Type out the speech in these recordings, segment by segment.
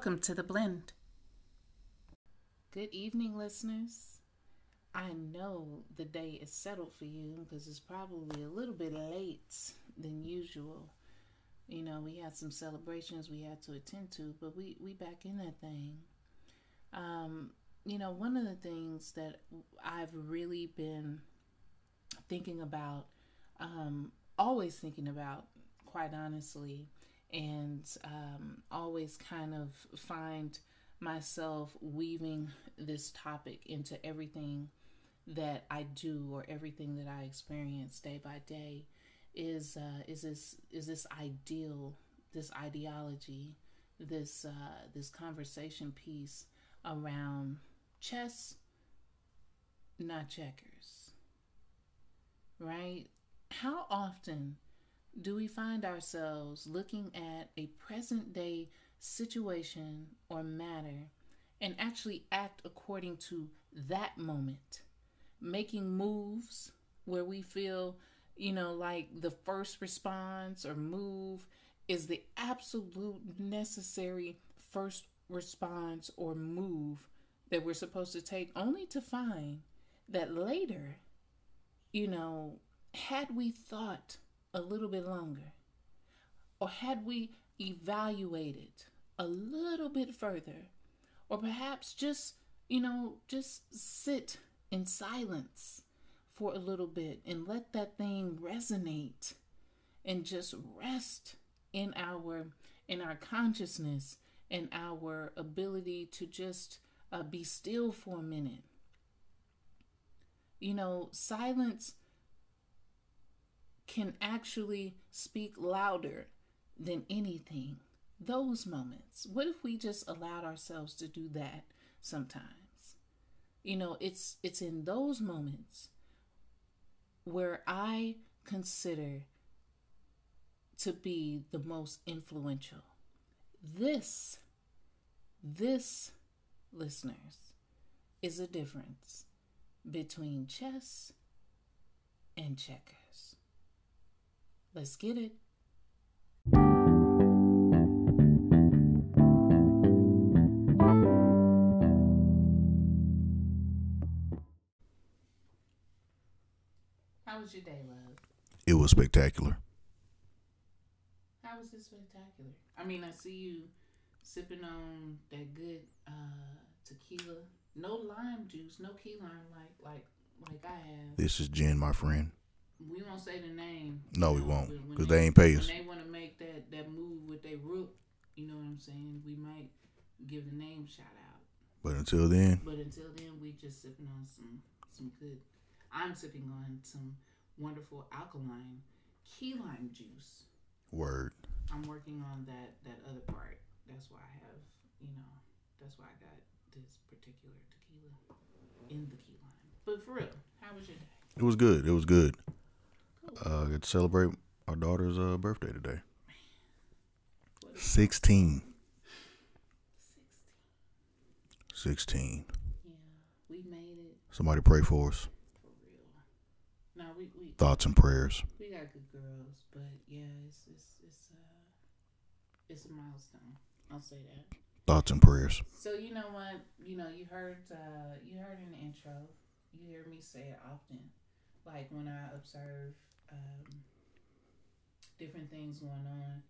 Welcome to the blend. Good evening, listeners. I know the day is settled for you because it's probably a little bit late than usual. You know, we had some celebrations we had to attend to, but we we back in that thing. Um, you know, one of the things that I've really been thinking about, um, always thinking about, quite honestly, and um, always kind of find myself weaving this topic into everything that I do or everything that I experience day by day is uh, is this is this ideal this ideology this uh, this conversation piece around chess not checkers right? How often do we find ourselves looking at a present day situation or matter and actually act according to that moment, making moves where we feel, you know, like the first response or move is the absolute necessary first response or move that we're supposed to take, only to find that later, you know, had we thought a little bit longer? Or had we evaluated a little bit further? Or perhaps just, you know, just sit in silence for a little bit and let that thing resonate and just rest in our in our consciousness and our ability to just uh, be still for a minute. You know, silence can actually speak louder than anything. Those moments. What if we just allowed ourselves to do that sometimes? You know, it's it's in those moments where I consider to be the most influential. This this listeners is a difference between chess and checkers. Let's get it. How was your day, love? It was spectacular. How was it spectacular? I mean, I see you sipping on that good uh, tequila. No lime juice, no key lime like like like I have. This is Jen, my friend. We won't say the name. No, we won't, because they ain't pay us. They want to make that that move with their root, you know what I'm saying? We might give the name shout out. But until then, But until then, we just sipping on some some good. I'm sipping on some wonderful alkaline key lime juice. word. I'm working on that that other part. That's why I have, you know, that's why I got this particular tequila in the key lime. But for real, how was your day? It was good. It was good. Uh, I got to celebrate our daughter's uh, birthday today. 16. 16? 16. Yeah, we made it Somebody pray for us. for real. Now we we Thoughts and prayers. we got good girls, but yeah, it's it's it's uh it's a milestone. I'll say that. Thoughts and prayers. So you know what? You know you heard uh, you heard in the intro. You hear me say it often, like when I observe um, different things going on,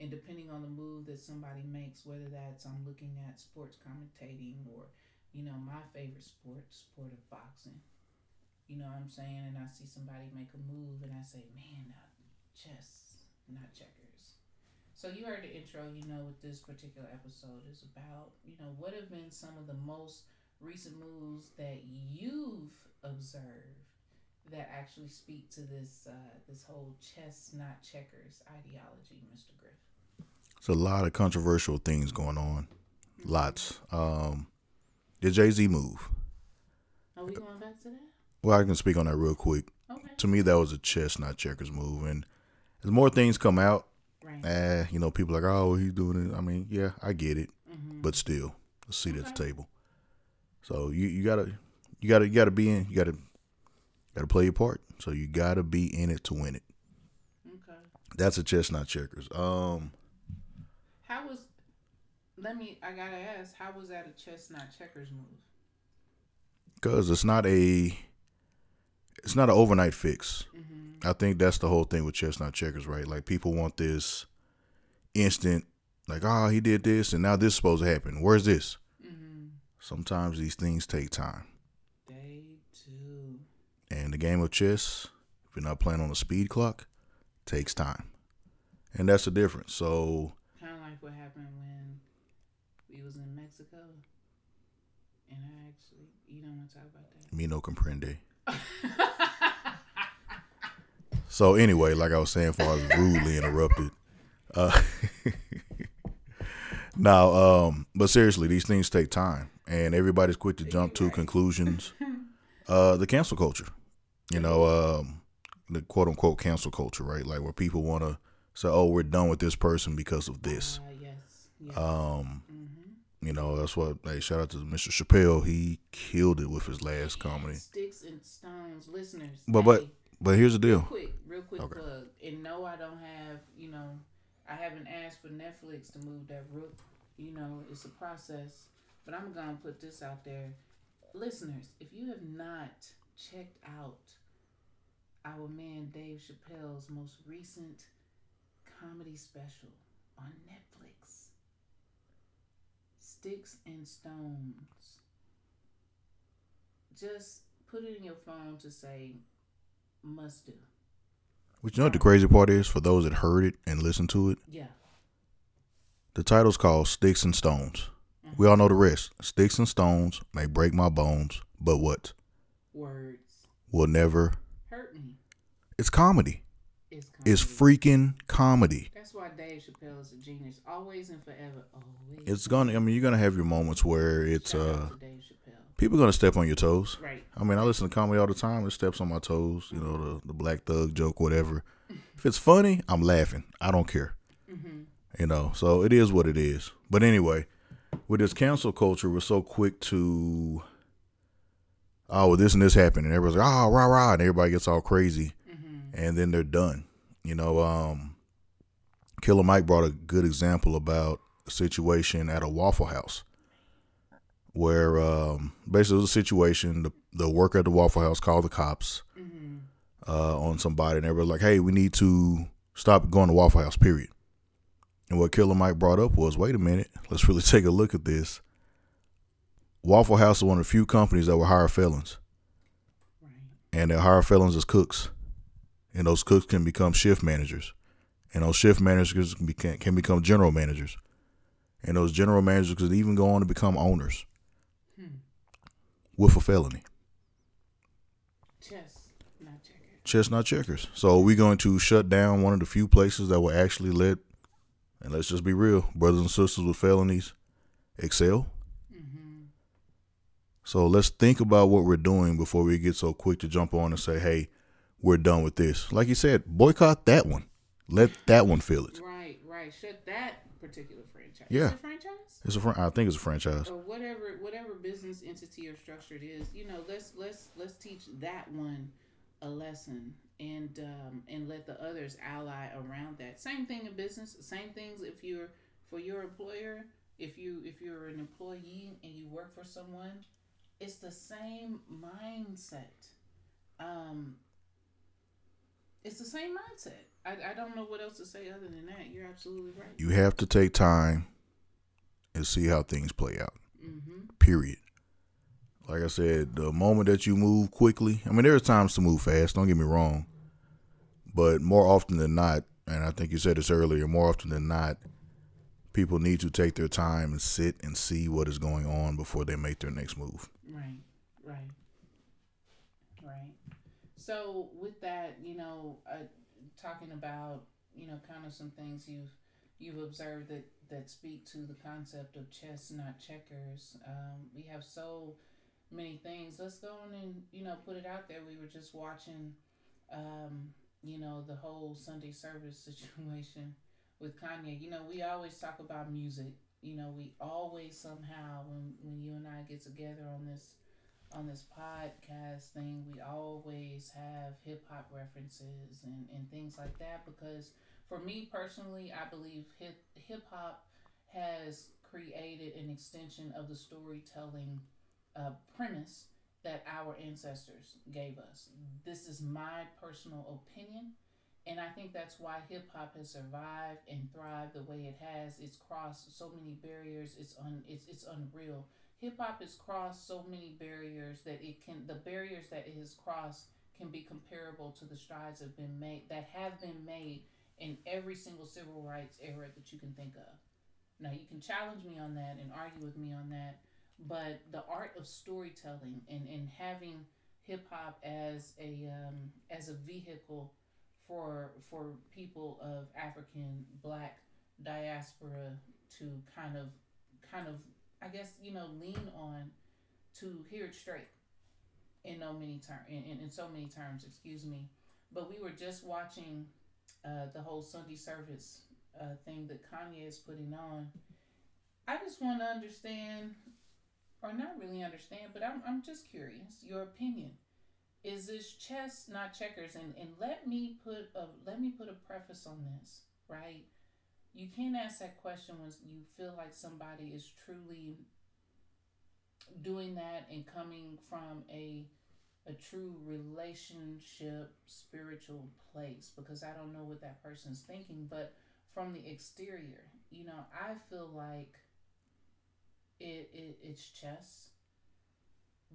and depending on the move that somebody makes, whether that's I'm looking at sports commentating or you know my favorite sport, sport of boxing. You know what I'm saying? And I see somebody make a move, and I say, man, not chess, not checkers. So you heard the intro, you know what this particular episode is about. You know, what have been some of the most recent moves that you've observed that actually speak to this uh, this whole chess not checkers ideology, Mr. Griff? It's a lot of controversial things going on. Lots. Um, the Jay Z move. Are we going back to that? Well, I can speak on that real quick. Okay. To me, that was a chess, not checkers move. And as more things come out, Right. eh, you know, people are like, oh, he's doing it. I mean, yeah, I get it. hmm but still a seat at the table. So you, you gotta you gotta you gotta be in you gotta gotta play your part. So you gotta be in it to win it. Okay. That's a chess not checkers. Um How was let me. I gotta ask, how was that a chess not checkers move? Because it's not a, it's not an overnight fix. Mm-hmm. I think that's the whole thing with chess not checkers, right? Like people want this instant, like, oh, he did this, and now this is supposed to happen. Where's this? Mm-hmm. Sometimes these things take time. And the game of chess, if you're not playing on a speed clock, takes time. And that's the difference. So Kind of like what happened when we was in Mexico, and I actually, you don't want to talk about that. me no comprende. So anyway, like I was saying, before I was rudely interrupted. Uh, now, um, but seriously, these things take time, and everybody's quick to jump to conclusions. Uh, the cancel culture, you know, um, the quote unquote cancel culture, right? Like where people want to say, "Oh, we're done with this person because of this." Uh, yes. yes. Um, mm-hmm. you know, that's what. Hey, shout out to Mr. Chappelle. He killed it with his last comedy. Sticks and stones, listeners. But- but- hey, But here's the real deal. quick, real quick Okay. plug. And no, I don't have. You know, I haven't asked for Netflix to move that rook. You know, it's a process. But I'm gonna put this out there, listeners. If you have not checked out our man Dave Chappelle's most recent comedy special on Netflix, Sticks and Stones. Just put it in your phone to say must do. Which you know what the crazy part is for those that heard it and listened to it. Yeah. The title's called Sticks and Stones. We mm-hmm. all know the rest. Sticks and stones may break my bones, but what? Words Will never. hurt me. It's comedy. It's It's freaking comedy. That's why Dave Chappelle is a genius. Always and forever. Always. It's gonna. I mean, you're gonna have your moments where it's Shout out uh to Dave Chappelle. people gonna step on your toes. Right. I mean, I listen to comedy all the time. It steps on my toes. You know, the the black thug joke, whatever. If it's funny, I'm laughing. I don't care. Mm-hmm. You know, so it is what it is. But anyway, with this cancel culture, we're so quick to, oh, well, this and this happened, and everybody's like, oh, rah rah, and everybody gets all crazy, Mm-hmm. and then they're done. You know, um, Killer Mike brought a good example about a situation at a Waffle House, where um, basically it was a situation the the worker at the Waffle House called the cops Mm-hmm. uh, on somebody, and everybody's like, "Hey, we need to stop going to Waffle House." Period. And what Killer Mike brought up was, "Wait a minute, let's really take a look at this." Waffle House is one of the few companies that will hire felons, Right. and they hire felons as cooks, and those cooks can become shift managers, and those shift managers can become, can become general managers, and those general managers could even go on to become owners Hmm. with a felony. Chess, not checker. chess not checkers. So we're going to shut down one of the few places that will actually let, and let's just be real, brothers and sisters with felonies excel. So let's think about what we're doing before we get so quick to jump on and say, hey, we're done with this. Like you said, boycott that one. Let that one feel it. Right, right. Shut that particular franchise. Yeah. Is it a franchise? It's a I think it's a franchise. or whatever whatever business entity or structure it is you know let's let's let's teach that one a lesson and um and let the others ally around that same thing in business same things if you're for your employer if you if you're an employee and you work for someone it's the same mindset um it's the same mindset I, I don't know what else to say other than that you're absolutely right You have to take time and see how things play out. mm-hmm Period. Like I said, the moment that you move quickly, I mean, there's times to move fast, don't get me wrong. But more often than not, and I think you said this earlier, more often than not, people need to take their time and sit and see what is going on before they make their next move. Right, right, right. So with that, you know, uh, talking about you know kind of some things you've you've observed that that speak to the concept of chess, not checkers. Um, we have so many things. Let's go on and you know put it out there. We were just watching, um, you know, the whole Sunday service situation with Kanye. You know, we always talk about music. You know, we always somehow when when you and I get together on this on this podcast thing, we always have hip hop references and, and things like that because for me personally, I believe hip hip hop has created an extension of the storytelling uh, premise that our ancestors gave us. This is my personal opinion. And I think that's why hip hop has survived and thrived the way it has. It's crossed so many barriers. It's un it's it's unreal. Hip hop has crossed so many barriers that it can the barriers that it has crossed can be comparable to the strides that have been made that have been made in every single civil rights era that you can think of. Now you can challenge me on that and argue with me on that, but the art of storytelling and, and having hip hop as a um, as a vehicle for for people of African black diaspora to kind of kind of I guess you know lean on to hear it straight in no many terms in, in, in, so many terms excuse me. But we were just watching uh, the whole Sunday service uh, thing that Kanye is putting on. I just want to understand or not really understand but I'm, I'm just curious your opinion is this chess not checkers? And and let me put a let me put a preface on this right? You can't ask that question when you feel like somebody is truly doing that and coming from a a true relationship spiritual place because I don't know what that person's thinking but from the exterior you know I feel like it, it it's chess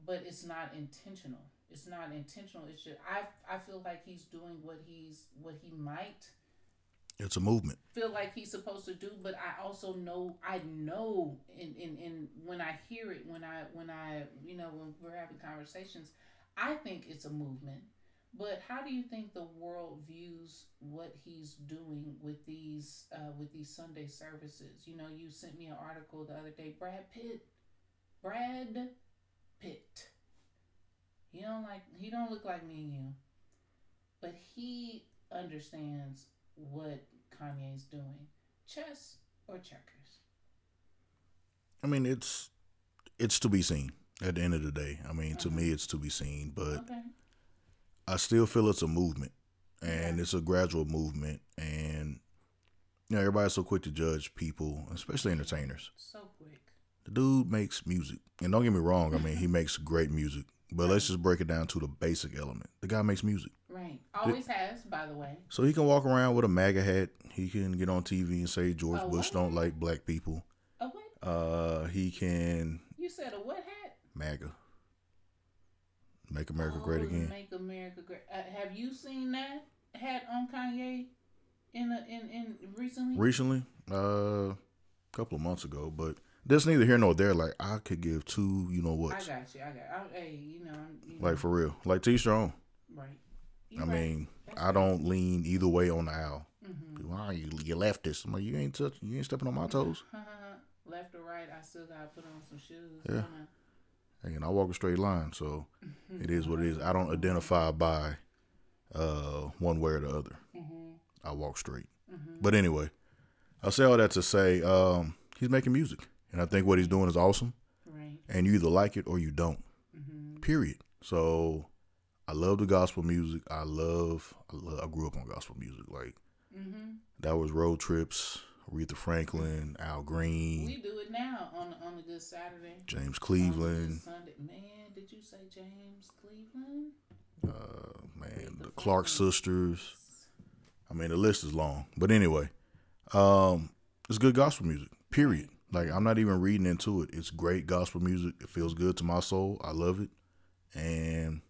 but it's not intentional it's not intentional. It's just I I feel like he's doing what he's what he might. It's a movement. Feel like he's supposed to do, but I also know I know in in, in when I hear it when I when I you know when we're having conversations, I think it's a movement. But how do you think the world views what he's doing with these uh, with these Sunday services? You know, you sent me an article the other day. Brad Pitt, Brad Pitt he don't like he don't look like me and you. But he understands what Kanye's doing. Chess or checkers? I mean, it's it's to be seen at the end of the day. I mean, to me, it's to be seen, but okay. I still feel it's a movement, and okay. it's a gradual movement, and you know, everybody's so quick to judge people, especially entertainers. So quick. The dude makes music, and don't get me wrong. I mean, he makes great music. But let's just break it down to the basic element. The guy makes music. Right. Always it, has, by the way. So he can walk around with a MAGA hat. He can get on TV and say George Bush don't like black people. A what? Uh, he can. You said a what hat? MAGA. Make America oh, great again. Make America great. Uh, have you seen that hat on Kanye in a, in in recently? Recently, uh, a couple of months ago, but there's neither here nor there. Like I could give two, you know what? I got you. I got. I, hey, you know, you know. Like for real, like T Strong. Right. You I right. mean, That's I don't lean either way on the aisle. Mm-hmm. Why you you leftist? I'm like, you ain't touch, you ain't stepping on my toes. Left or right, I still gotta put on some shoes. Yeah. And I walk a straight line, so it is what it is. I don't identify by uh, one way or the other. Mm-hmm. I walk straight. Mm-hmm. But anyway, I say all that to say um, he's making music. And I think what he's doing is awesome. Right. And you either like it or you don't. Mm-hmm. Period. So I love the gospel music. I love, I love, I grew up on gospel music. Like mm-hmm. that was road trips. Aretha Franklin, Al Green. We do it now on on a good Saturday. James Cleveland. Sunday. Man, did you say James Cleveland? Uh, man, the Clark sisters. I mean, the list is long, but anyway, um, it's good gospel music. Period. Like I'm not even reading into it. It's great gospel music. It feels good to my soul. I love it, and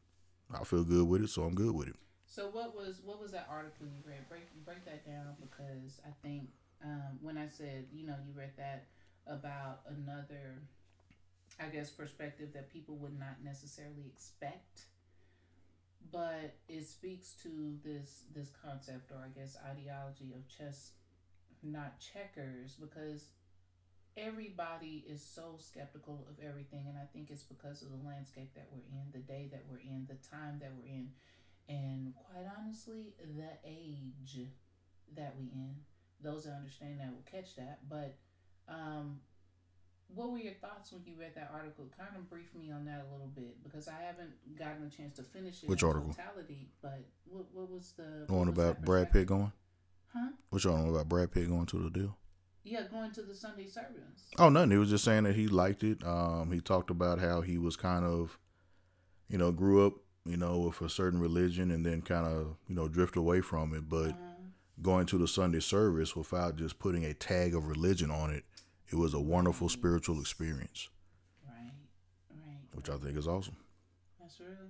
I feel good with it, so I'm good with it. So what was what was that article you read? Break break that down because I think um, when I said you know you read that about another, I guess perspective that people would not necessarily expect, but it speaks to this this concept or I guess ideology of chess, not checkers, because everybody is so skeptical of everything and i think it's because of the landscape that we're in the day that we're in the time that we're in. And quite honestly the age that we in those that understand that will catch that. But um what were your thoughts when you read that article? Kind of brief me on that a little bit because i haven't gotten a chance to finish it which article? totality but what, what was the one about brad pitt going? Huh? Which one about brad pitt going to the deal Yeah, going to the Sunday service. Oh, nothing. He was just saying that he liked it. Um, he talked about how he was kind of, you know, grew up, you know, with a certain religion and then kind of, you know, drift away from it. But Uh-huh. going to the Sunday service without just putting a tag of religion on it, it was a wonderful spiritual experience, Right, right. which I think is awesome. That's real.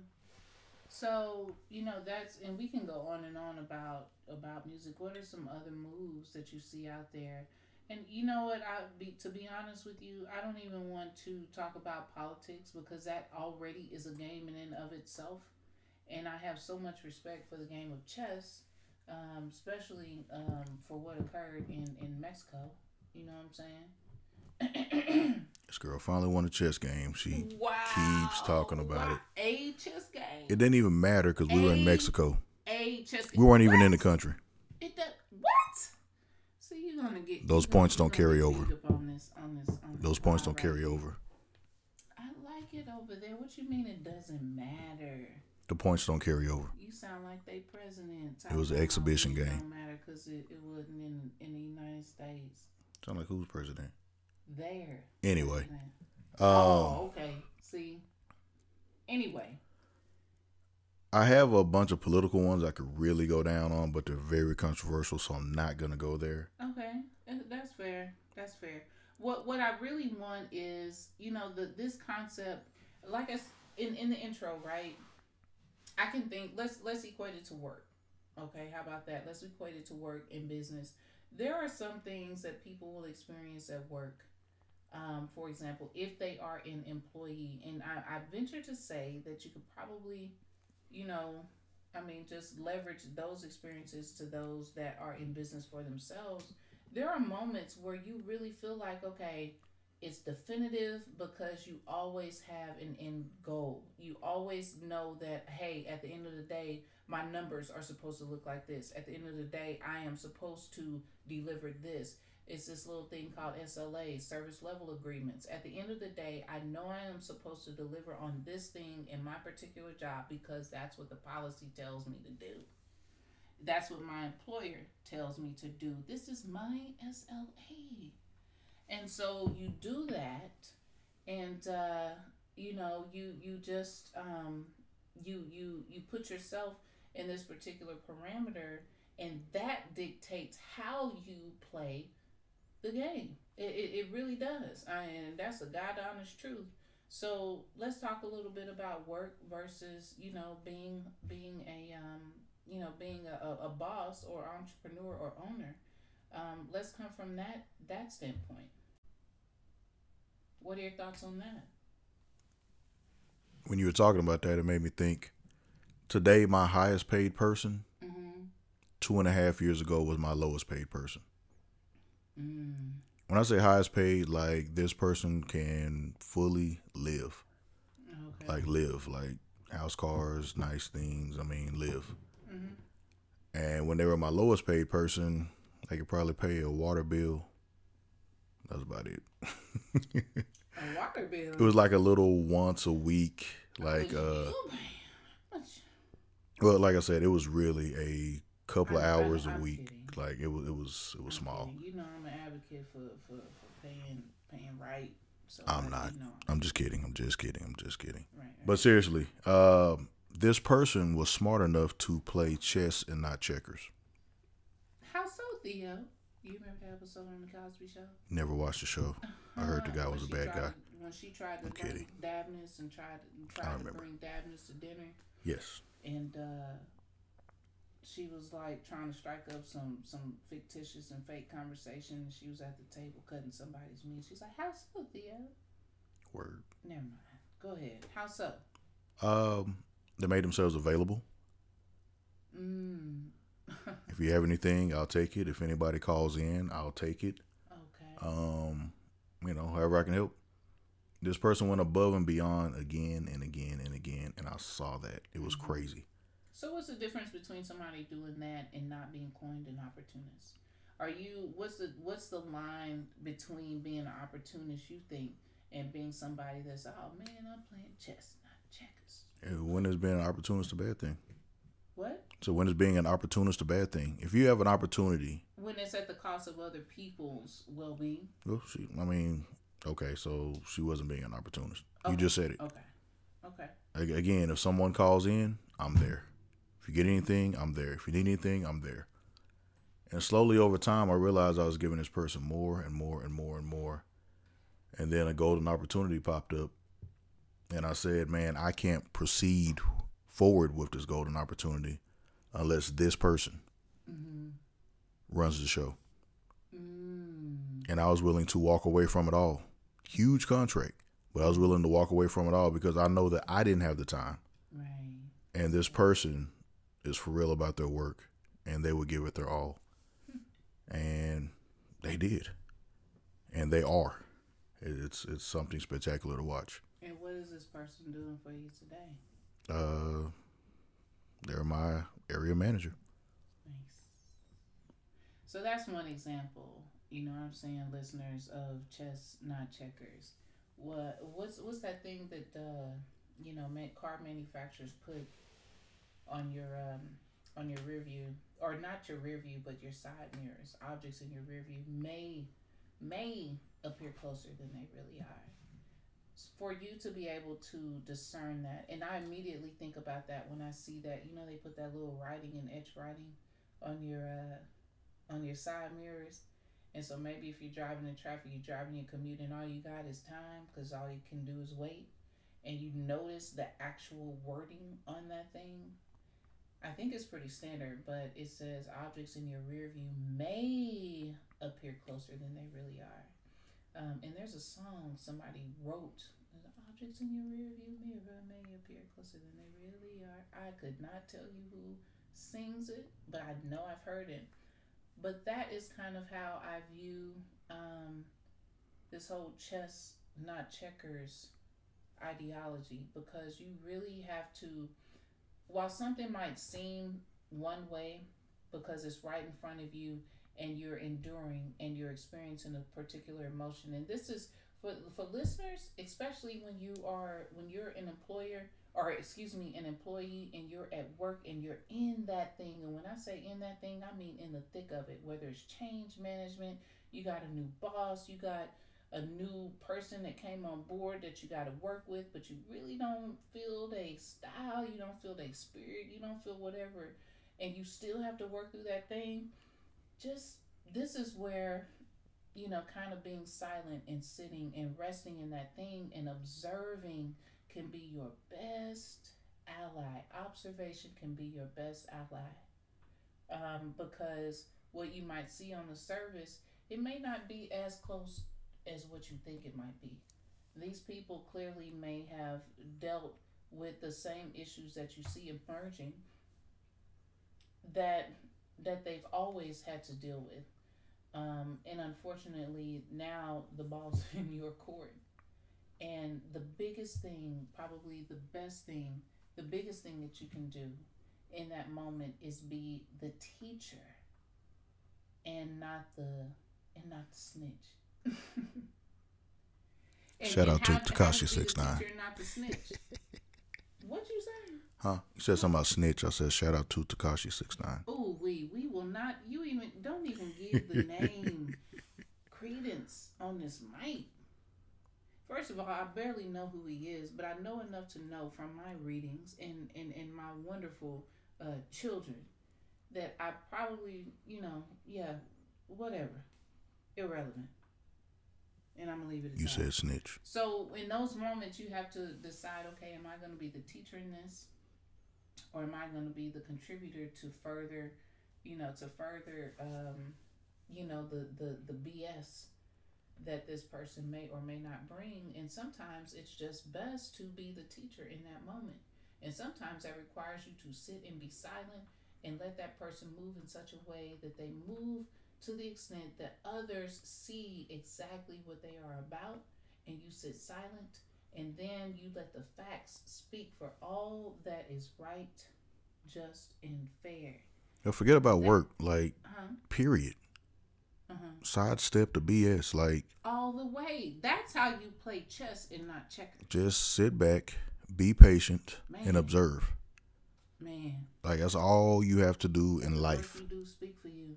So you know that's, and we can go on and on about about music. What are some other moves that you see out there? And you know what? I be to be honest with you, I don't even want to talk about politics because that already is a game in and of itself. And I have so much respect for the game of chess, um, especially um, for what occurred in in Mexico. You know what I'm saying? This girl finally won a chess game. She Wow. keeps talking about Wow. it. A chess game. It didn't even matter because we were in Mexico. A chess game. We weren't even What? in the country. It does what? So you're gonna get Those points don't carry over. On this, on this, on Those points don't carry over. I like it over there. What you mean it doesn't matter? The points don't carry over. You sound like they president. It was an exhibition it game. Don't matter because it, it wasn't in in the United States. Sound like who's president? There. Anyway, president. um, oh, okay. See. Anyway, I have a bunch of political ones I could really go down on, but they're very controversial, so I'm not gonna go there. Okay, uh, that's fair. That's fair. What what I really want is, you know, the this concept, like I in in the intro, right? I can think. Let's let's equate it to work. Okay, how about that? Let's equate it to work in business. There are some things that people will experience at work. Um, for example, if they are an employee, and I, I venture to say that you could probably, you know, I mean, just leverage those experiences to those that are in business for themselves. There are moments where you really feel like, okay, it's definitive because you always have an end goal. You always know that, hey, at the end of the day, my numbers are supposed to look like this. At the end of the day, I am supposed to deliver this. It's this little thing called SLA, service level agreements. At the end of the day, I know I am supposed to deliver on this thing in my particular job because that's what the policy tells me to do. That's what my employer tells me to do. This is my SLA. And so you do that and uh, you know, you you just um, you you you put yourself in this particular parameter and that dictates how you play the game. It, it, it really does. I, and that's a God honest truth. So let's talk a little bit about work versus, you know, being being a um, you know, being a, a, a boss or entrepreneur or owner. Um, let's come from that that standpoint. What are your thoughts on that? When you were talking about that, it made me think. Today, my highest paid person, Mm-hmm. two and a half years ago, was my lowest paid person. Mm. When I say highest paid, like this person can fully live, Okay. like live, like house, cars, nice things. I mean, live. Mhm. And when they were my lowest paid person, they could probably pay a water bill. That's about it. a water bill. It was like a little once a week, like uh, pay much. well, like I said, it was really a couple of I know, I hours a week. kidding. Like it was, it was, it was small. You know, I'm an advocate for for, for paying paying right. So I'm not. You know, I'm just kidding. I'm just kidding. I'm just kidding. right, right. But seriously, um, this person was smart enough to play chess and not checkers. How so, Theo? You remember the episode on the Cosby Show? Never watched the show. I heard the guy Uh, was a bad tried guy. when she tried to I'm bring kidding. Dabnis and tried to, I tried to bring Dabnis to dinner, Yes. and uh, she was like trying to strike up some some fictitious and fake conversation. And she was at the table cutting somebody's meat. She's like, "How so, Theo?" Word. Never mind. Go ahead. How so? Um, they made themselves available. Mm. If you have anything, I'll take it. If anybody calls in, I'll take it. okay. Um, you know, however I can help. This person went above and beyond again and again and again, and I saw that. It was Mhm. crazy. So what's the difference between somebody doing that and not being coined an opportunist? Are you what's the what's the line between being an opportunist you think and being somebody that's oh man I'm playing chess not checkers? And When has been an opportunist a bad thing? What? So when is being an opportunist a bad thing? If you have an opportunity, When it's at the cost of other people's well being. well, oh, she, I mean, okay, so she wasn't being an opportunist. You just said it. Okay. Okay. Again, if someone calls in, I'm there. If you get anything, I'm there. If you need anything, I'm there. And slowly over time, I realized I was giving this person more and more and more and more. And then a golden opportunity popped up. And I said, man, I can't proceed forward with this golden opportunity unless this person runs the show. Mm. And I was willing to walk away from it all. Huge contract. But I was willing to walk away from it all because I know that I didn't have the time. Right. and this person is for real about their work and they would give it their all and they did and they are it's it's something spectacular to watch And what is this person doing for you today? uh they're my area manager Nice. So that's one example. You know what I'm saying, listeners of chess not checkers. What what's what's that thing that uh you know car manufacturers put on your um on your rear view or not your rear view but your side mirrors objects in your rear view may may appear closer than they really are. For you to be able to discern that and i immediately think about that when i see that you know they put that little writing and edge writing on your uh on your side mirrors. And so maybe if you're driving in traffic you're driving your commute and all you got is time because all you can do is wait. And you notice the actual wording on that thing i think it's pretty standard but it says objects in your rear view may appear closer than they really are. Um, and there's a song somebody wrote objects in your rear view mirror may appear closer than they really are. I could not tell you who sings it but i know i've heard it. But that is kind of how i view um, this whole chess not checkers ideology because you really have to while something might seem one way because it's right in front of you and you're enduring and you're experiencing a particular emotion and this is for, for listeners especially when you are when you're an employer or excuse me an employee and you're at work and you're in that thing and when i say in that thing i mean in the thick of it whether it's change management you got a new boss you got a new person that came on board that you got to work with, but you really don't feel their style, you don't feel their spirit, you don't feel whatever, and you still have to work through that thing. Just this is where, you know, kind of being silent and sitting and resting in that thing and observing can be your best ally. Observation can be your best ally. Um, because what you might see on the surface, it may not be as close as what you think it might be. These people clearly may have dealt with the same issues that you see emerging that that they've always had to deal with. Um, and unfortunately, now the ball's in your court. And the biggest thing, probably the best thing, the biggest thing that you can do in that moment is be the teacher and not the and not the snitch. And- Shout out to how- how Tekashi to be the 6ix9ine. teacher not the snitch. What'd you say? huh you said something about snitch i said shout out to Tekashi Six Nine. Oh, we we will not. You even don't even give the name credence on this mic. First of all, I barely know who he is, but I know enough to know from my readings and and, and my wonderful uh, children that I probably, you know, yeah, whatever, irrelevant. And I'm gonna leave it. You that. said snitch So in those moments, you have to decide: okay, am I going to be the teacher in this, or am I going to be the contributor to further, you know, to further, um, you know, the the the BS that this person may or may not bring. And sometimes it's just best to be the teacher in that moment. And sometimes that requires you to sit and be silent and let that person move in such a way that they move to the extent that others see exactly what they are about and you sit silent and then you let the facts speak for all that is right, just, and fair. Yo, forget about work like Uh-huh. period Uh-huh. sidestep the bs like All the way. That's how you play chess and not checkers. just sit back be patient Man. and observe Man. Like that's all you have to do in life. do speak for you.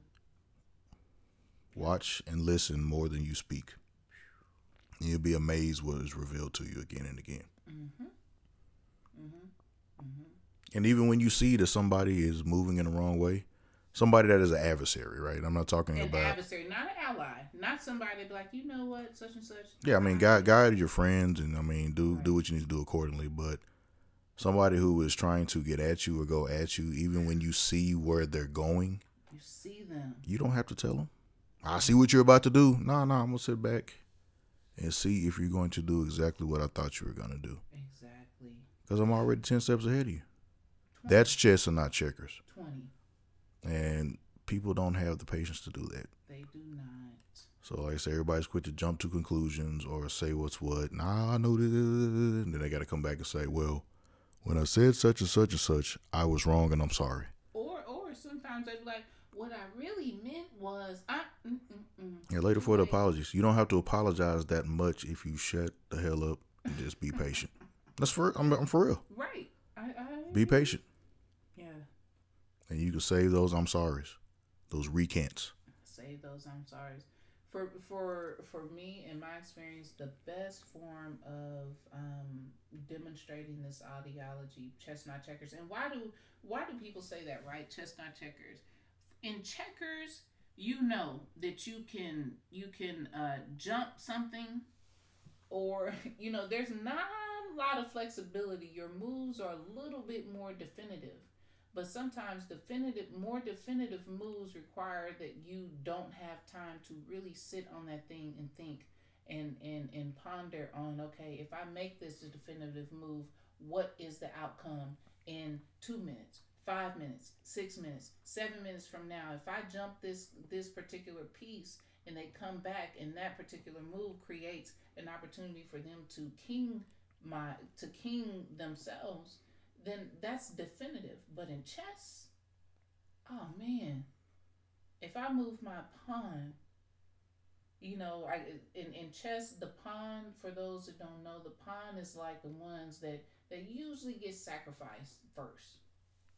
Watch and listen more than you speak. And you'll be amazed what is revealed to you again and again. Mm-hmm. And even when you see that somebody is moving in the wrong way, somebody that is an adversary, right? I'm not talking about An about adversary, not an ally, not somebody that be like, you know what, such and such. Yeah, I mean, guide guide your friends, and I mean, do do what you need to do accordingly. But somebody who is trying to get at you or go at you, even when you see where they're going, You see them. you don't have to tell them. I see what you're about to do. No, no, I'm gonna sit back and see if you're going to do exactly what I thought you were gonna do. Exactly. Because I'm already ten steps ahead of you. That's chess and not checkers. 20. And people don't have the patience to do that. They do not. So like I say, everybody's quick to jump to conclusions or say what's what. Nah, I know this. And then they got to come back and say, well, when I said such and such and such, I was wrong and I'm sorry. Or or sometimes they be like, what I really meant was I. Mm, mm, mm. And later for the apologies. You don't have to apologize that much if you shut the hell up and just be patient. That's for I'm, I'm for real. Right. I, I Be patient, Yeah. and you can save those I'm sorries, those recants. Save those I'm sorry. For for for me in my experience, the best form of um, demonstrating this ideology, chess not checkers, and why do why do people say that right? Chess not checkers. In checkers, you know that you can you can uh, jump something, or you know there's not a lot of flexibility. Your moves are a little bit more definitive but sometimes definitive more definitive moves require that you don't have time to really sit on that thing and think and and and ponder on okay if i make this a definitive move what is the outcome in two minutes five minutes six minutes seven minutes from now if i jump this this particular piece and they come back and that particular move creates an opportunity for them to king my to king themselves then that's definitive. But in chess, oh man, if I move my pawn, you know, I in, in chess the pawn for those that don't know, the pawn is like the ones that that usually get sacrificed first.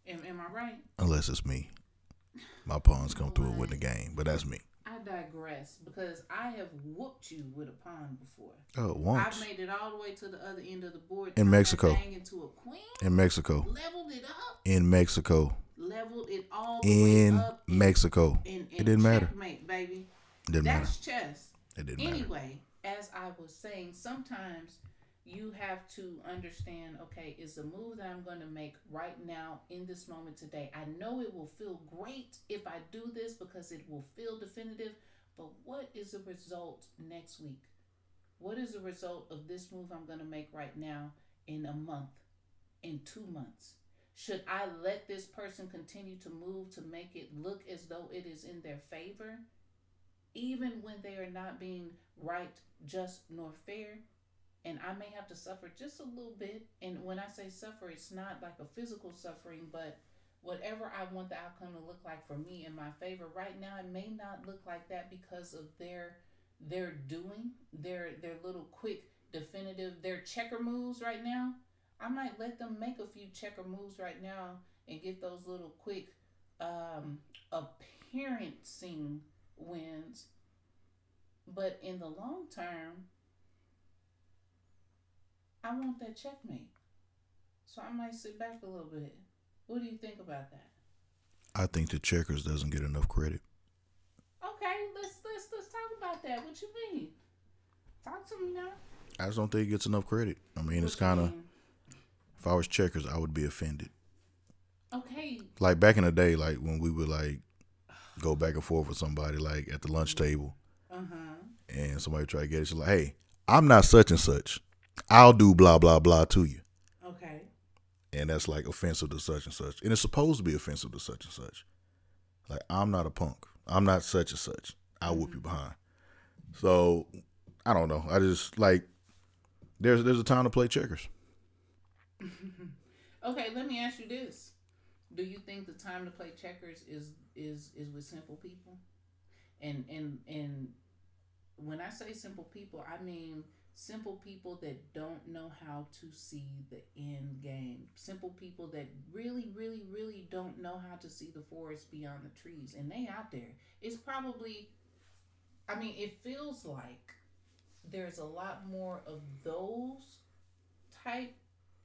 Am, am I right? Unless it's me. My pawns come through and win the game, but that's me. I digress because I have whooped you with a pawn before. Oh, once I've made it all the way to the other end of the board. In Mexico. into a queen. in Mexico. Leveled it up. In Mexico. Leveled it all the way In Mexico. and, and It didn't matter. baby. Didn't matter. That's chess. It didn't matter. Anyway, as I was saying, sometimes you have to understand okay, is the move that I'm going to make right now in this moment today? I know it will feel great if I do this because it will feel definitive, but what is the result next week? What is the result of this move I'm going to make right now in a month, in two months? Should I let this person continue to move to make it look as though it is in their favor? even when they are not being right, just, nor fair. And I may have to suffer just a little bit. And when I say suffer, it's not like a physical suffering, but whatever I want the outcome to look like for me in my favor right now, it may not look like that because of their their doing, their their little quick, definitive, their checker moves right now. I might let them make a few checker moves right now and get those little quick um appearancing wins. But in the long term, I want that checkmate. So I might sit back a little bit. What do you think about that? I think the checkers doesn't get enough credit. Okay, let's let's let's talk about that. What you mean? Talk to me now. I just don't think it gets enough credit. I mean, it's What you kind of, if I was checkers, I would be offended. okay. Like back in the day, like when we would like go back and forth with somebody, like at the lunch table, Uh huh. and somebody try to get it, she's like, hey, I'm not such and such. I'll do blah, blah, blah to you. Okay. And that's like offensive to such and such. And it's supposed to be offensive to such and such. Like, I'm not a punk. I'm not such and such. I'll whoop mm-hmm. you behind. So, I don't know. I just like, there's there's a time to play checkers. Okay, let me ask you this. Do you think the time to play checkers is is is with simple people? And and and when I say simple people, I mean simple people that don't know how to see the end game, simple people that really, really, really don't know how to see the forest beyond the trees, and they out there. It's probably, I mean, it feels like there's a lot more of those type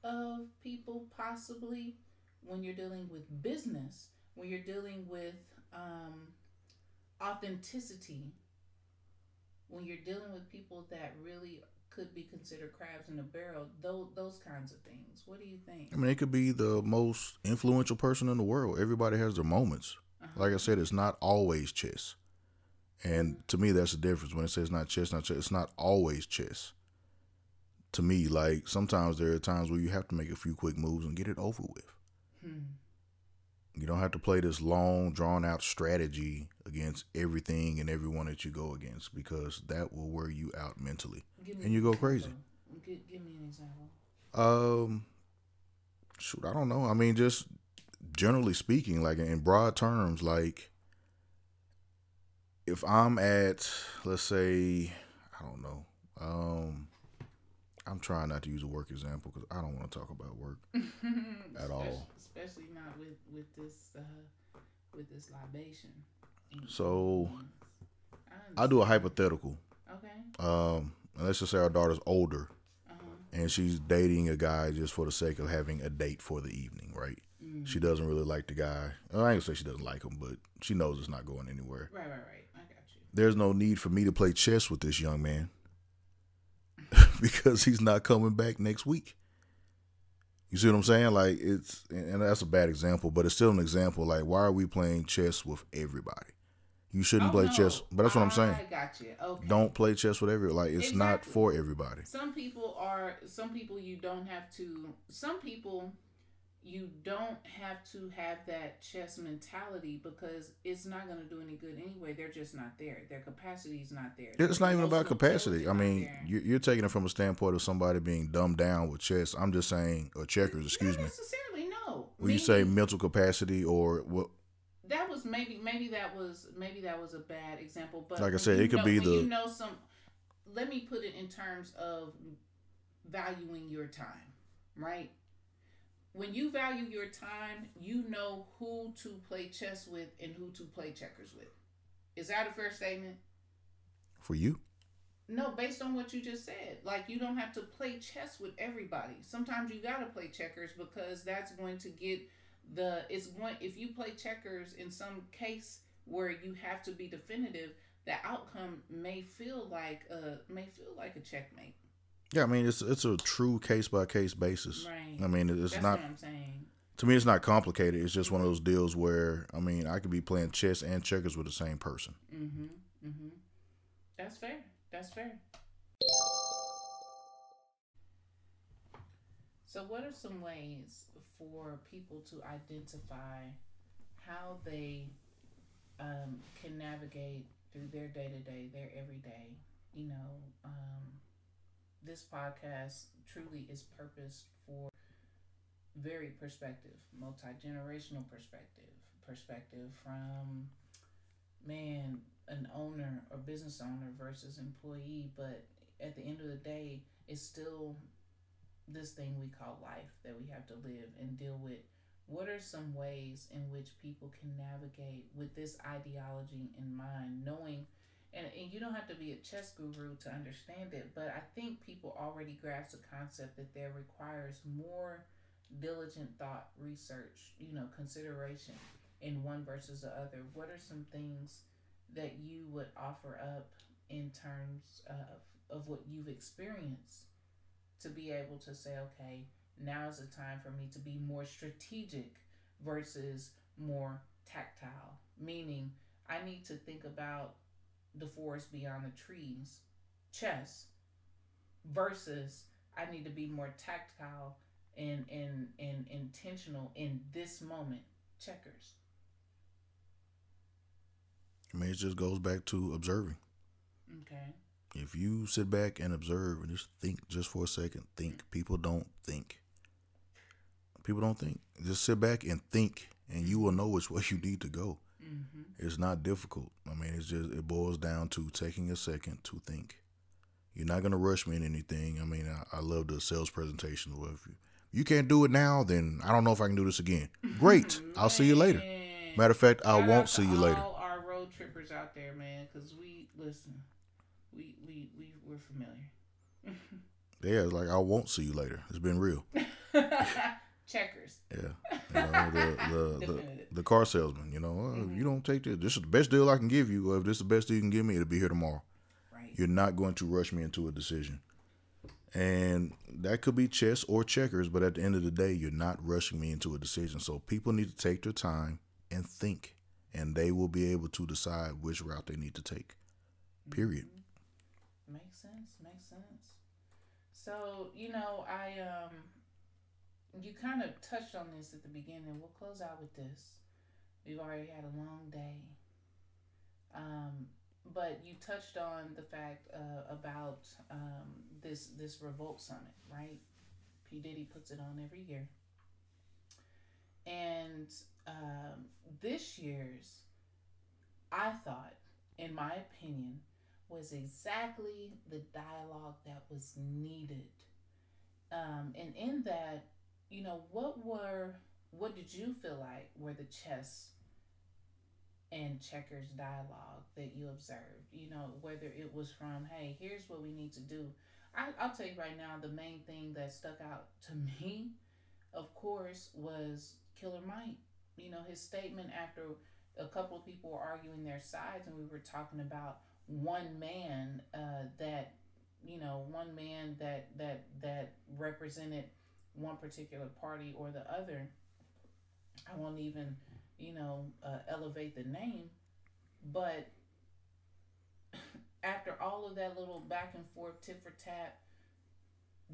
of people possibly when you're dealing with business, when you're dealing with um, authenticity, when you're dealing with people that really could be considered crabs in a barrel, those, those kinds of things. What do you think? I mean, it could be the most influential person in the world. Everybody has their moments. Uh-huh. Like I said, it's not always chess. And to me, that's the difference. When it says not chess, not chess, it's not always chess. To me, like sometimes there are times where you have to make a few quick moves and get it over with. Hmm. You don't have to play this long, drawn out strategy against everything and everyone that you go against because that will wear you out mentally and you go crazy. Give, give me an example. Um, shoot, I don't know. I mean, just generally speaking, like in broad terms, like if I'm at, let's say, I don't know. Um, I'm trying not to use a work example because I don't want to talk about work at all. Especially not with with this uh, with this libation. So, I, I do a hypothetical. Okay. Um, let's just say our daughter's older, uh-huh. and she's dating a guy just for the sake of having a date for the evening, right? Mm. She doesn't really like the guy. Well, I ain't gonna say she doesn't like him, but she knows it's not going anywhere. Right, right, right. I got you. There's no need for me to play chess with this young man because he's not coming back next week. You see what I'm saying? Like it's, and that's a bad example, but it's still an example. Like, why are we playing chess with everybody? You shouldn't oh, play no. chess. But that's what I'm saying. I got you. Okay. Don't play chess with every like it's exactly. not for everybody. Some people are some people you don't have to some people you don't have to have that chess mentality because it's not going to do any good anyway. They're just not there. Their capacity is not there. It's not even about capacity. I mean, you're, taking it from a standpoint of somebody being dumbed down with chess. I'm just saying, or checkers, excuse me. Necessarily, no. When you say mental capacity or what? that was maybe maybe that was maybe that was a bad example. But like I said, it could know, be the you know some. Let me put it in terms of valuing your time, right? When you value your time, you know who to play chess with and who to play checkers with. Is that a fair statement? For you? No, based on what you just said. Like you don't have to play chess with everybody. Sometimes you got to play checkers because that's going to get the it's going if you play checkers in some case where you have to be definitive, the outcome may feel like a may feel like a checkmate. Yeah, I mean it's it's a true case by case basis. Right. I mean it's That's not. I'm saying. To me, it's not complicated. It's just one of those deals where I mean I could be playing chess and checkers with the same person. Mhm. Mhm. That's fair. That's fair. So, what are some ways for people to identify how they um, can navigate through their day to day, their everyday? You know, um, this podcast truly is purposed for very perspective, multi generational perspective, perspective from man, an owner or business owner versus employee. But at the end of the day, it's still this thing we call life that we have to live and deal with what are some ways in which people can navigate with this ideology in mind knowing and, and you don't have to be a chess guru to understand it but i think people already grasp the concept that there requires more diligent thought research you know consideration in one versus the other what are some things that you would offer up in terms of, of what you've experienced to be able to say, okay, now is the time for me to be more strategic versus more tactile. Meaning, I need to think about the forest beyond the trees, chess, versus I need to be more tactile and, and, and intentional in this moment, checkers. I mean, it just goes back to observing. Okay if you sit back and observe and just think just for a second, think. Mm-hmm. People don't think. People don't think. Just sit back and think, and you will know which way you need to go. Mm-hmm. It's not difficult. I mean, it's just it boils down to taking a second to think. You're not gonna rush me in anything. I mean, I, I love the sales presentations. Well, if you, you can't do it now, then I don't know if I can do this again. Great, I'll see you later. Matter of fact, I Shout won't see you later. Our road trippers out there, man, because we listen. We we we we're familiar. Yeah, it's like I won't see you later. It's been real. Checkers. Yeah, you know, the, the, the, the car salesman. You know, "Oh, if you don't take this. This is the best deal I can give you. Or if this is the best deal you can give me, it'll be here tomorrow. Right. You're not going to rush me into a decision. And that could be chess or checkers, but at the end of the day, you're not rushing me into a decision. So people need to take their time and think, and they will be able to decide which route they need to take. Period. Makes sense. Makes sense. So you know, I um, you kind of touched on this at the beginning. We'll close out with this. We've already had a long day. Um, but you touched on the fact uh, about um, this this revolt summit, right? P Diddy puts it on every year, and um, this year's, I thought, in my opinion, was exactly the dialogue that was needed. Um, and in that, you know, what were what did you feel like were the chess and checkers dialogue that you observed? You know, whether it was from, hey, here's what we need to do. I, I'll tell you right now, the main thing that stuck out to me, of course, was Killer Mike. You know, his statement after a couple of people were arguing their sides, and we were talking about one man uh, that you know one man that that that represented one particular party or the other i won't even you know uh, elevate the name but after all of that little back and forth tit for tat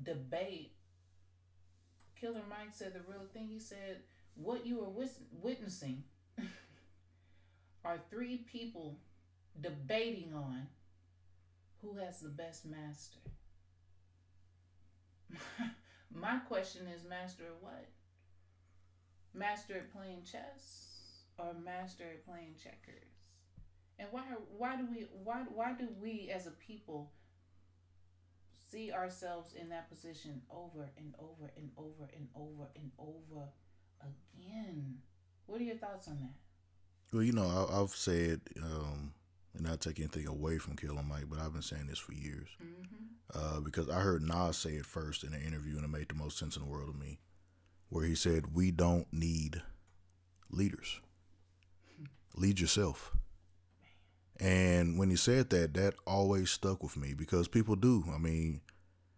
debate killer mike said the real thing he said what you are witnessing are three people debating on who has the best master. My question is master at what? Master at playing chess or master at playing checkers? And why why do we why why do we as a people see ourselves in that position over and over and over and over and over again? What are your thoughts on that? Well, you know, I, I've said, um, and not take anything away from Killer Mike, but I've been saying this for years. Mm-hmm. uh, because I heard Nas say it first in an interview, and it made the most sense in the world to me, where he said, "We don't need leaders. Lead yourself." And when he said that, that always stuck with me because people do. I mean,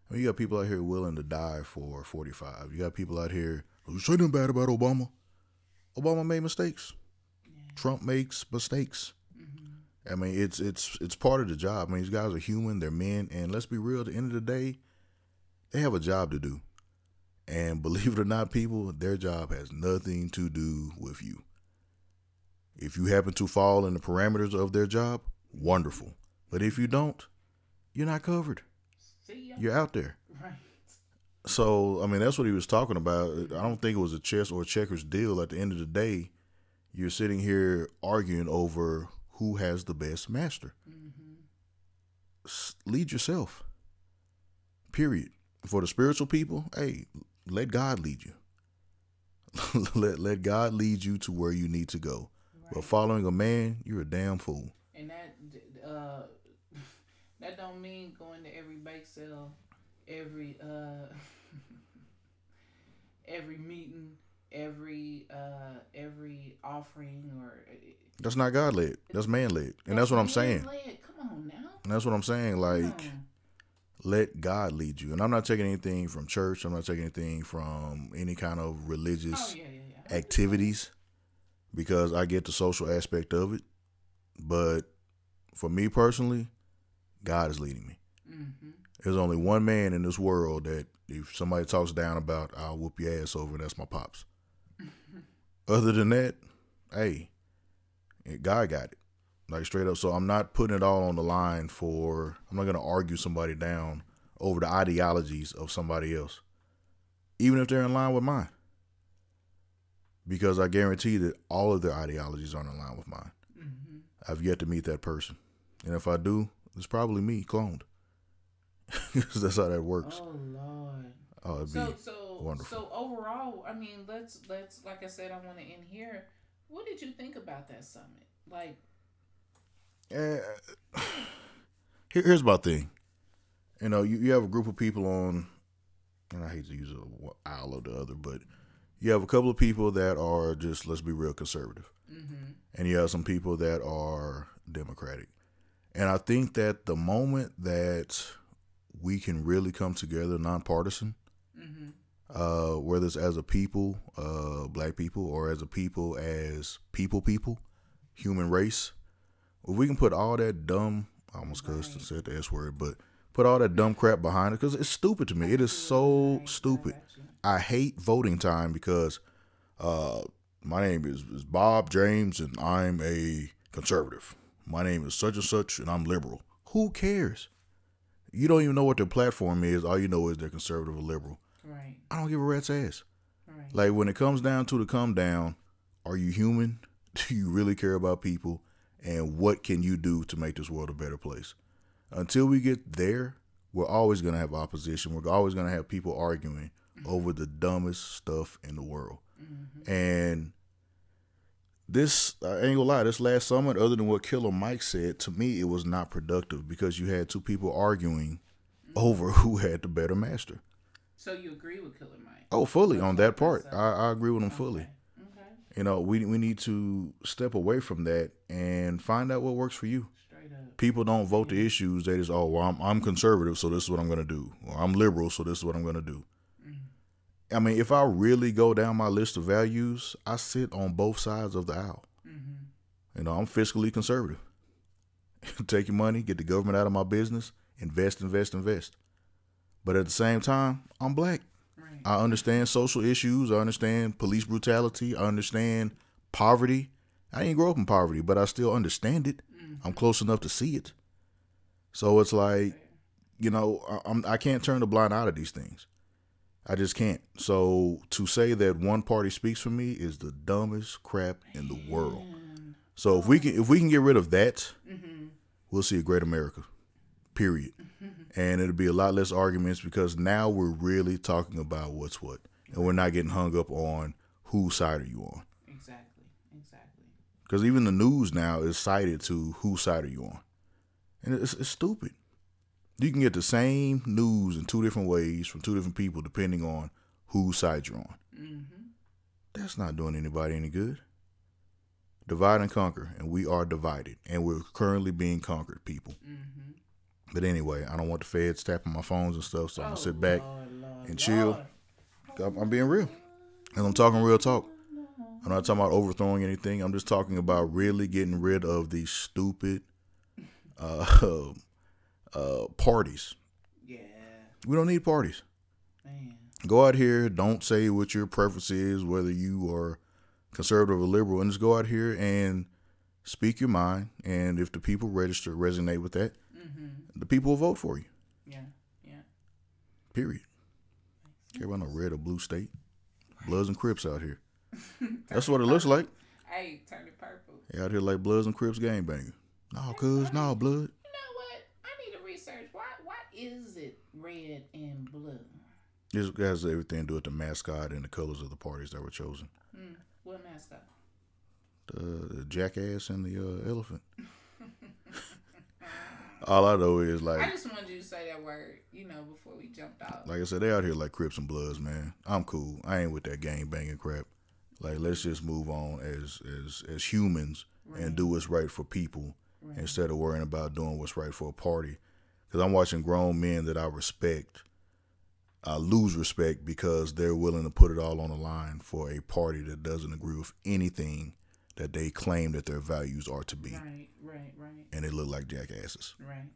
I mean, you got people out here willing to die for forty-five. You got people out here. You say nothing bad about Obama. Obama made mistakes. Trump makes mistakes. I mean, it's it's it's part of the job. I mean, these guys are human. They're men, and let's be real. At the end of the day, they have a job to do. And believe it or not, people, their job has nothing to do with you. If you happen to fall in the parameters of their job, wonderful. But if you don't, you're not covered. You're out there. Right. So, I mean, that's what he was talking about. I don't think it was a chess or checkers deal. At the end of the day, you're sitting here arguing over who has the best master. S- Lead yourself. Period. For the spiritual people, hey, let God lead you. let let God lead you to where you need to go. But following a man, you're a damn fool. And that uh, that don't mean going to every bake sale, every uh, every meeting, every uh, every offering, or That's not God led. That's man led. And that's what I'm saying. Man-led. Come on now. And that's what I'm saying. Like, let God lead you. And I'm not taking anything from church. I'm not taking anything from any kind of religious Oh yeah, yeah, yeah. activities because I get the social aspect of it. But for me personally, God is leading me. Mm-hmm. There's only one man in this world that if somebody talks down about, I'll whoop your ass over. and That's my pops. Other than that, hey, God got it. Like straight up. So I'm not putting it all on the line for. I'm not gonna argue somebody down over the ideologies of somebody else, even if they're in line with mine. Because I guarantee that all of their ideologies aren't in line with mine. Mm-hmm. I've yet to meet that person, and if I do, it's probably me cloned. Because that's how that works. Oh Lord. Oh, it'd So be so wonderful. so overall, I mean, let's let's like I said, I want to end here. What did you think about that summit? Like, Eh, here, here's my thing. You know, you, you have a group of people on, and I hate to use a aisle or the other, but you have a couple of people that are just, let's be real, conservative. mm-hmm, And you have some people that are Democratic. And I think that the moment that we can really come together, nonpartisan, mm-hmm, uh, whether it's as a people, uh, black people, or as a people, as people, people, human race, if we can put all that dumb, I almost cussed and said the S word, but put all that dumb crap behind it because it's stupid to me. It is so stupid. I. I hate voting time because uh, my name is, is Bob James and I'm a conservative. My name is such and such and I'm liberal. Who cares? You don't even know what their platform is. All you know is they're conservative or liberal. Right, I don't give a rat's ass. right, Like when it comes down to the come down, are you human? Do you really care about people? And what can you do to make this world a better place? Until we get there, we're always going to have opposition. We're always going to have people arguing over the dumbest stuff in the world. mm-hmm, And this, I ain't gonna lie, this last summit, other than what Killer Mike said, to me, it was not productive because you had two people arguing over who had the better master. So you agree with Killer Mike? Oh, fully on that part. I, I agree with him fully. Okay. You know, we we need to step away from that and find out what works for you. Straight up. People don't vote the issues. They just, oh, well, I'm, I'm conservative, so this is what I'm going to do. Or I'm liberal, so this is what I'm going to do. I mean, if I really go down my list of values, I sit on both sides of the aisle. Mm-hmm. You know, I'm fiscally conservative. Take your money, get the government out of my business, invest, invest, invest. But at the same time, I'm black. Right. I understand social issues. I understand police brutality. I understand poverty. I didn't grow up in poverty, but I still understand it. Mm-hmm. I'm close enough to see it. So it's like, you know, I, I'm I can't turn a blind eye to these things. I just can't. So to say that one party speaks for me is the dumbest crap in the world. So if we can if we can get rid of that, mm-hmm. we'll see a great America. Period. Mm-hmm. And it'll be a lot less arguments because now we're really talking about what's what. And we're not getting hung up on whose side are you on. Exactly. Exactly. Because even the news now is cited to whose side are you on. And it's, it's stupid. You can get the same news in two different ways from two different people depending on whose side you're on. Mm-hmm. That's not doing anybody any good. Divide and conquer, and we are divided, and we're currently being conquered, people. Mm-hmm. But anyway, I don't want the feds tapping my phones and stuff, so I'm Oh, gonna sit back and chill. I'm, I'm being real, and I'm talking real talk. I'm not talking about overthrowing anything. I'm just talking about really getting rid of these stupid uh, uh, parties. Yeah, We don't need parties. man. Go out here. Don't say what your preference is, whether you are conservative or liberal, and just go out here and speak your mind. And if the people register resonate with that, Mm-hmm. the people will vote for you. Yeah, yeah. Period. Care about no red or blue state. Bloods and Crips out here. That's what it looks like. Hey, turn it purple. They out here like Bloods and Crips gangbanging. No, cuz, no, blood. You know what? I need to research. Why? Why is it red and blue? This has everything to do with the mascot and the colors of the parties that were chosen. Hmm. What mascot? The, the jackass and the uh, elephant. All I know is like, I just wanted you to say that word. You know, before we jumped off. like I said, they out here like Crips and Bloods, man. I'm cool. I ain't with that gang banging crap. Like, let's just move on as as as humans and do what's right for people Right. instead of worrying about doing what's right for a party. Because I'm watching grown men that I respect uh, lose respect because they're willing to put it all on the line for a party that doesn't agree with anything that they claim that their values are to be, Right, right, right, and they look like jackasses. right.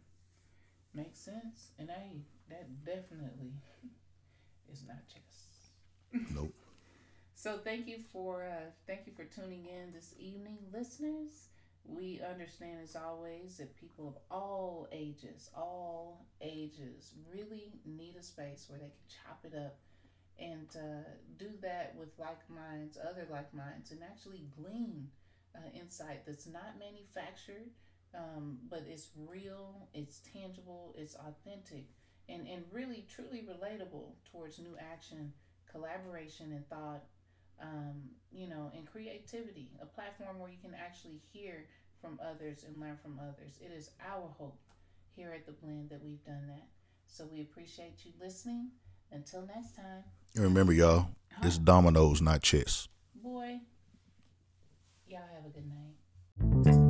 Makes sense. And hey, that definitely is not chess. Nope. So thank you for uh, thank you for tuning in this evening, listeners. We understand as always that people of all ages, all ages, really need a space where they can chop it up and do that with like minds, other like minds, and actually glean uh, insight that's not manufactured, um, but it's real, it's tangible, it's authentic, and, and really truly relatable towards new action, collaboration, and thought, um, you know, and creativity. A platform where you can actually hear from others and learn from others. It is our hope here at the Blend that we've done that. So we appreciate you listening. Until next time. Remember, y'all, huh? it's dominoes, not chess. Boy, y'all have a good night.